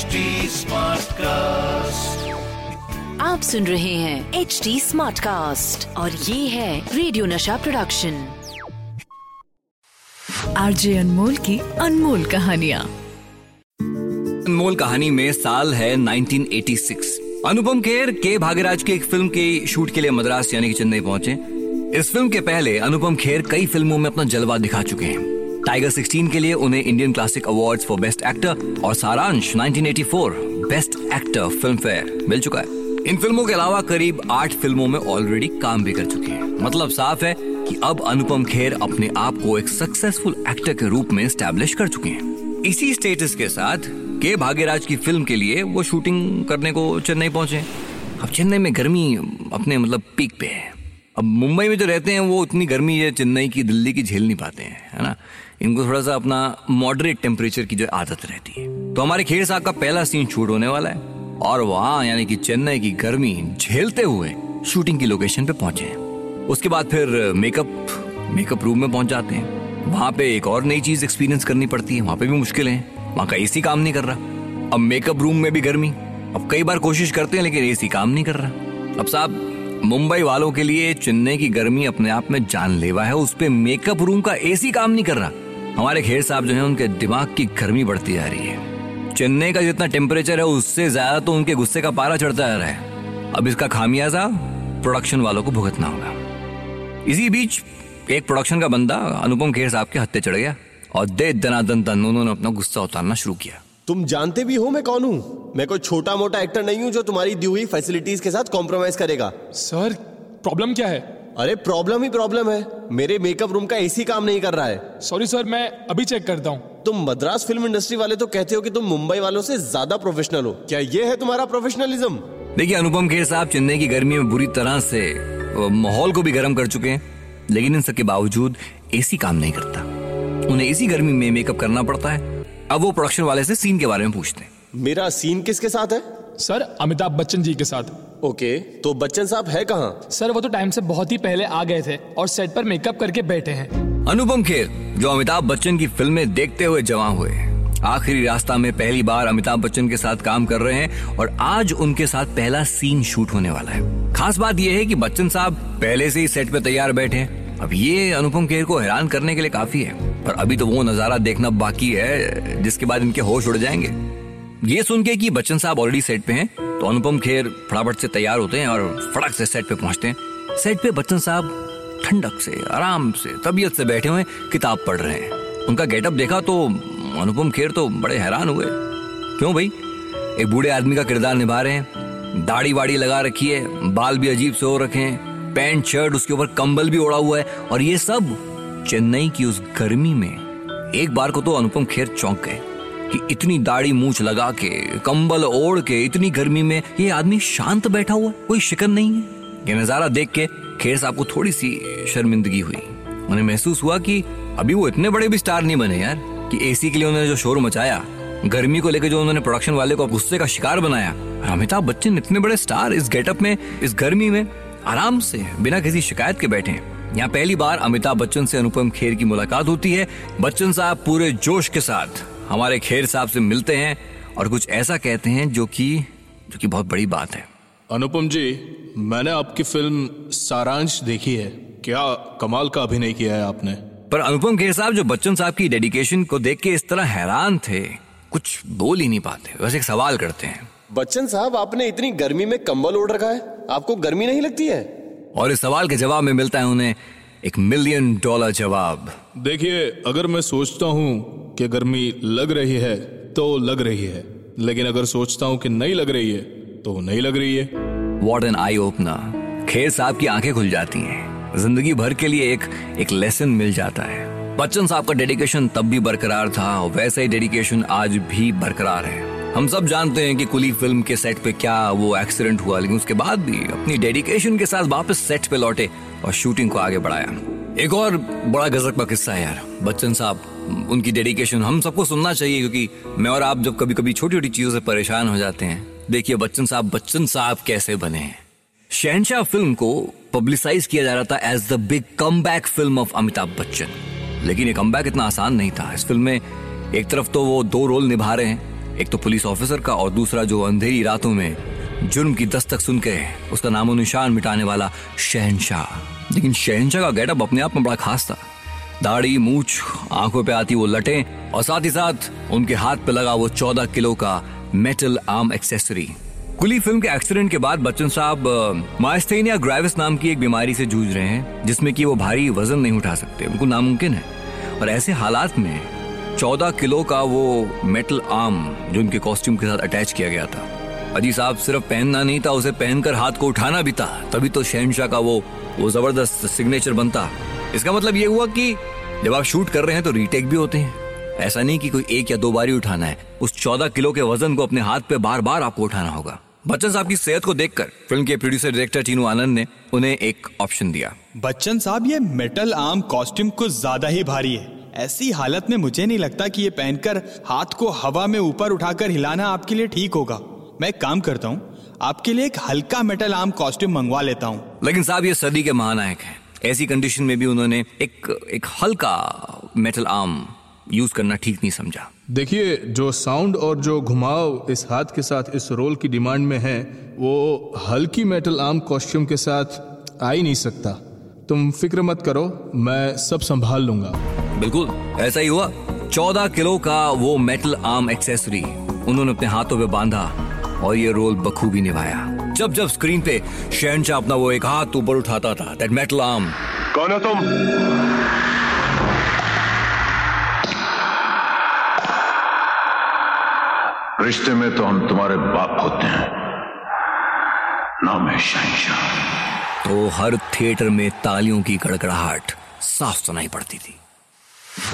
HD cast आप सुन रहे हैं एच डी स्मार्ट कास्ट और ये है रेडियो नशा प्रोडक्शन आरजे अनमोल की अनमोल कहानिया। अनमोल कहानी में साल है 1986 अनुपम खेर के भाग्यराज की एक फ़िल्म के शूट के लिए मद्रास यानी कि चेन्नई पहुँचे। इस फ़िल्म के पहले अनुपम खेर कई फ़िल्मों में अपना जलवा दिखा चुके हैं। टाइगर 16 के लिए उन्हें Indian classic awards for best actor और Saaransh 1984 best actor Filmfare मिल चुका है। इन फ़िल्मों के अलावा करीब आठ फ़िल्मों में ऑलरेडी काम भी कर चुके हैं। मतलब साफ़ है कि अब अनुपम खेर अपने आप को एक सक्सेसफुल एक्टर के रूप में स्टैब्लिश कर चुके हैं। इसी स्टेटस के साथ के भाग्यराज की फ़िल्म के लिए वो शूटिंग करने को चेन्नई पहुँचे अब चेन्नई में गर्मी अपने मतलब पीक पे है। अब मुंबई में जो रहते हैं, वो उतनी गर्मी है, चेन्नई की, दिल्ली की, झेल नहीं पाते हैं, है ना? इनको थोड़ा सा अपना मॉडरेट टेम्परेचर की जो आदत रहती है। तो हमारे खेर साहब का पहला सीन शूट होने वाला है। और वहाँ, यानी कि चेन्नई की गर्मी झेलते हुए शूटिंग की लोकेशन पे पहुँचे हैं। उसके बाद फिर मेकअप मेकअप रूम में पहुँच जाते हैं। वहाँ पे एक और नई चीज़ एक्सपीरियंस करनी पड़ती है, वहाँ पे भी मुश्किल है। वहाँ का एसी काम नहीं कर रहा। अब मेकअप रूम में भी गर्मी। अब कई बार कोशिश करते हैं, लेकिन एसी काम नहीं कर रहा। अब साहब मुंबई वालों के लिए चेन्नई की गर्मी अपने आप में जानलेवा है। उस पे मेकअप रूम का एसी काम नहीं कर रहा। हमारे खेर साहब जो है, उनके दिमाग की गर्मी बढ़ती जा रही है। चेन्नई का जितना टेम्परेचर है, उससे ज़्यादा तो उनके गुस्से का पारा चढ़ता जा रहा है। अब इसका खामियाजा प्रोडक्शन वालों को भुगतना होगा। इसी बीच एक प्रोडक्शन का बंदा अनुपम खेर साहब के हत्ते चढ़ गया और दे दनादन तन उन्होंने अपना गुस्सा उतारना शुरू किया। तुम जानते भी हो मैं कौन हूँ? मैं कोई छोटा मोटा एक्टर नहीं हूँ जो तुम्हारी दी हुई फैसिलिटीज़ के साथ कॉम्प्रोमाइज करेगा। सर प्रॉब्लम क्या है? अरे प्रॉब्लम ही प्रॉब्लम है। मेरे मेकअप रूम का एसी काम नहीं कर रहा है। सॉरी सर मैं अभी चेक करता हूँ। तुम मद्रास फ़िल्म इंडस्ट्री वाले तो कहते हो कि तुम मुंबई वालों से ज़्यादा प्रोफेशनल हो। क्या ये है तुम्हारा प्रोफेशनलिज्म देखिए अनुपम खेर साहब चेन्नई की गर्मी में बुरी तरह से माहौल को भी गर्म कर चुके हैं। लेकिन इन सबके बावजूद एसी काम नहीं करता। उन्हें इसी गर्मी में मेकअप करना पड़ता है। अब वो प्रोडक्शन वाले से सीन के बारे में पूछते हैं। मेरा सीन किसके साथ है? सर अमिताभ बच्चन जी के साथ। ओके तो बच्चन साहब है कहाँ? सर वो तो टाइम से बहुत ही पहले आ गए थे और सेट पर मेकअप करके बैठे हैं। अनुपम खेर जो अमिताभ बच्चन की फ़िल्में देखते हुए जवां हुए आखिरी रास्ता में पहली बार अमिताभ बच्चन के साथ काम कर रहे हैं और आज उनके साथ पहला सीन शूट होने वाला है। खास बात यह है कि बच्चन साहब पहले से ही सेट पे तैयार बैठे हैं। अब ये अनुपम खेर को हैरान करने के लिए काफ़ी है। पर अभी तो वो नज़ारा देखना बाकी है, जिसके बाद इनके होश उड़ जाएँगे। ये सुन के कि बच्चन साहब ऑलरेडी सेट पे हैं तो अनुपम खेर फटाफट से तैयार होते हैं और फटक से सेट पे पहुँचते हैं। सेट पे बच्चन साहब ठंडक से, आराम से, तबीयत से बैठे हुए किताब पढ़ रहे हैं। उनका गेटअप देखा तो अनुपम खेर तो बड़े हैरान हुए। क्यों भाई? एक बूढ़े आदमी का किरदार निभा रहे हैं, दाढ़ी वाड़ी लगा रखी है, बाल भी अजीब से हो रखे हैं, पैंट, शर्ट, उसके ऊपर कंबल भी ओढ़ा हुआ है, और ये सब चेन्नई की उस गर्मी में एक बार को तो अनुपम खेर चौंक गए कि इतनी दाढ़ी मूछ लगा के, कंबल ओढ़ के, इतनी गर्मी में ये आदमी शांत बैठा हुआ कोई शिकन नहीं है। ये नज़ारा देख के खेर साहब को थोड़ी सी शर्मिंदगी हुई। उन्हें महसूस हुआ कि अभी वो इतने बड़े भी स्टार नहीं बने यार, कि एसी के लिए उन्होंने जो शोर मचाया, गर्मी को लेकर जो उन्होंने प्रोडक्शन वाले को गुस्से का शिकार बनाया अमिताभ बच्चन इतने बड़े स्टार इस गेटअप में, इस गर्मी में आराम से, बिना किसी शिकायत के बैठे हैं। यहाँ पहली बार अमिताभ बच्चन से अनुपम खेर की मुलाकात होती है। बच्चन साहब पूरे जोश के साथ हमारे खेर साहब से मिलते हैं और कुछ ऐसा कहते हैं जो कि जो कि बहुत बड़ी बात है। अनुपम जी मैंने आपकी फ़िल्म सारांश देखी है। क्या कमाल का अभिनय किया है आपने। पर अनुपम खेर साहब जो बच्चन साहब की डेडिकेशन को देख के इस तरह हैरान थे कुछ बोल ही नहीं पाते। बस एक सवाल करते हैं। बच्चन साहब आपने इतनी गर्मी में कंबल ओढ़ रखा है? आपको गर्मी नहीं लगती है? और इस सवाल के जवाब में मिलता है उन्हें एक मिलियन डॉलर जवाब। देखिए अगर मैं सोचता हूँ कि गर्मी लग रही है तो लग रही है। लेकिन अगर सोचता हूँ कि नहीं लग रही है तो नहीं लग रही है। What an eye opener Kher साहब की आँखें खुल जाती हैं। ज़िंदगी भर के लिए एक एक लेसन मिल जाता है। बच्चन साहब का डेडिकेशन तब भी बरकरार था और वैसा ही डेडिकेशन आज भी बरकरार है। हम सब जानते हैं कि कुली फ़िल्म के सेट पे क्या वो एक्सीडेंट हुआ, लेकिन उसके बाद भी अपनी डेडिकेशन के साथ वापस सेट पे लौटे और शूटिंग को आगे बढ़ाया। एक और बड़ा गजब का किस्सा है यार। बच्चन साहब, उनकी डेडिकेशन हम सबको सुनना चाहिए, क्योंकि मैं और आप जब कभी कभी छोटी छोटी चीज़ों से परेशान हो जाते हैं, देखिए बच्चन साहब बच्चन साहब कैसे बने हैं। शहनशाह फ़िल्म को पब्लिसाइज किया जा रहा था as the big come film of Amitabh Bachchan लेकिन ये कम इतना आसान नहीं था। इस फ़िल्म में एक तरफ़ तो वो दो रोल निभा रहे हैं एक तो पुलिस ऑफिसर का और दूसरा जो अंधेरी रातों में जुर्म की दस्तक सुन के उसका नामो निशान मिटाने वाला शहनशाह। लेकिन शहनशाह का गेटअप अपने आप में बड़ा खास था। दाढ़ी, मूछ, आँखों पे आती वो लटे और साथ ही साथ उनके हाथ पे लगा वो चौदह किलो का metal arm accessory Coolie film के एक्सीडेंट के बाद बच्चन साहब माइस्थेनिया ग्राविस नाम की एक बीमारी से जूझ रहे हैं, जिसमें कि वो भारी वज़न नहीं उठा सकते, उनको नामुमकिन है। और ऐसे हालात में चौदह किलो का वो मेटल आर्म जो उनके कॉस्ट्यूम के साथ अटैच किया गया था। अजी साहब सिर्फ़ पहनना नहीं था, उसे पहनकर हाथ को उठाना भी था। तभी तो शहनशाह का वो वो ज़बरदस्त सिग्नेचर बनता। इसका मतलब ये हुआ कि जब आप शूट कर रहे हैं तो रीटेक भी होते हैं। ऐसा नहीं कि कोई एक या दो बार उठाना है। उस चौदह किलो के वज़न को अपने हाथ पे बार बार आपको उठाना होगा। बच्चन साहब की सेहत को देखकर फ़िल्म के प्रोड्यूसर डायरेक्टर टीनू आनंद ने उन्हें एक ऑप्शन दिया। बच्चन साहब, ये मेटल आर्म कॉस्ट्यूम कुछ ज़्यादा ही भारी है। ऐसी हालत में मुझे नहीं लगता कि ये पहनकर हाथ को हवा में ऊपर उठाकर हिलाना आपके लिए ठीक होगा। मैं एक काम करता हूँ आपके लिए एक हल्का मेटल आर्म कॉस्ट्यूम मंगवा लेता हूँ। लेकिन साहब ये सदी के महानायक हैं। ऐसी कंडीशन में भी उन्होंने एक एक हल्का मेटल आर्म यूज़ करना ठीक नहीं समझा। देखिए जो साउंड और जो घुमाव इस हाथ के साथ इस रोल की डिमांड में है वो हल्की मेटल आर्म कॉस्ट्यूम के साथ आ ही नहीं सकता। तुम फ़िक्र मत करो मैं सब संभाल लूँगा। बिल्कुल ऐसा ही हुआ। चौदह किलो का वो मेटल आर्म एक्सेसरी उन्होंने अपने हाथों पे बांधा और ये रोल बखूबी निभाया। जब जब स्क्रीन पे शहनशाह अपना वो एक हाथ ऊपर उठाता था दैट मेटल आर्म कौन हो तुम? रिश्ते में तो हम तुम्हारे बाप होते हैं। नाम है शहनशाह। तो हर थिएटर में तालियों की गड़गड़ाहट साफ़ सुनाई पड़ती थी।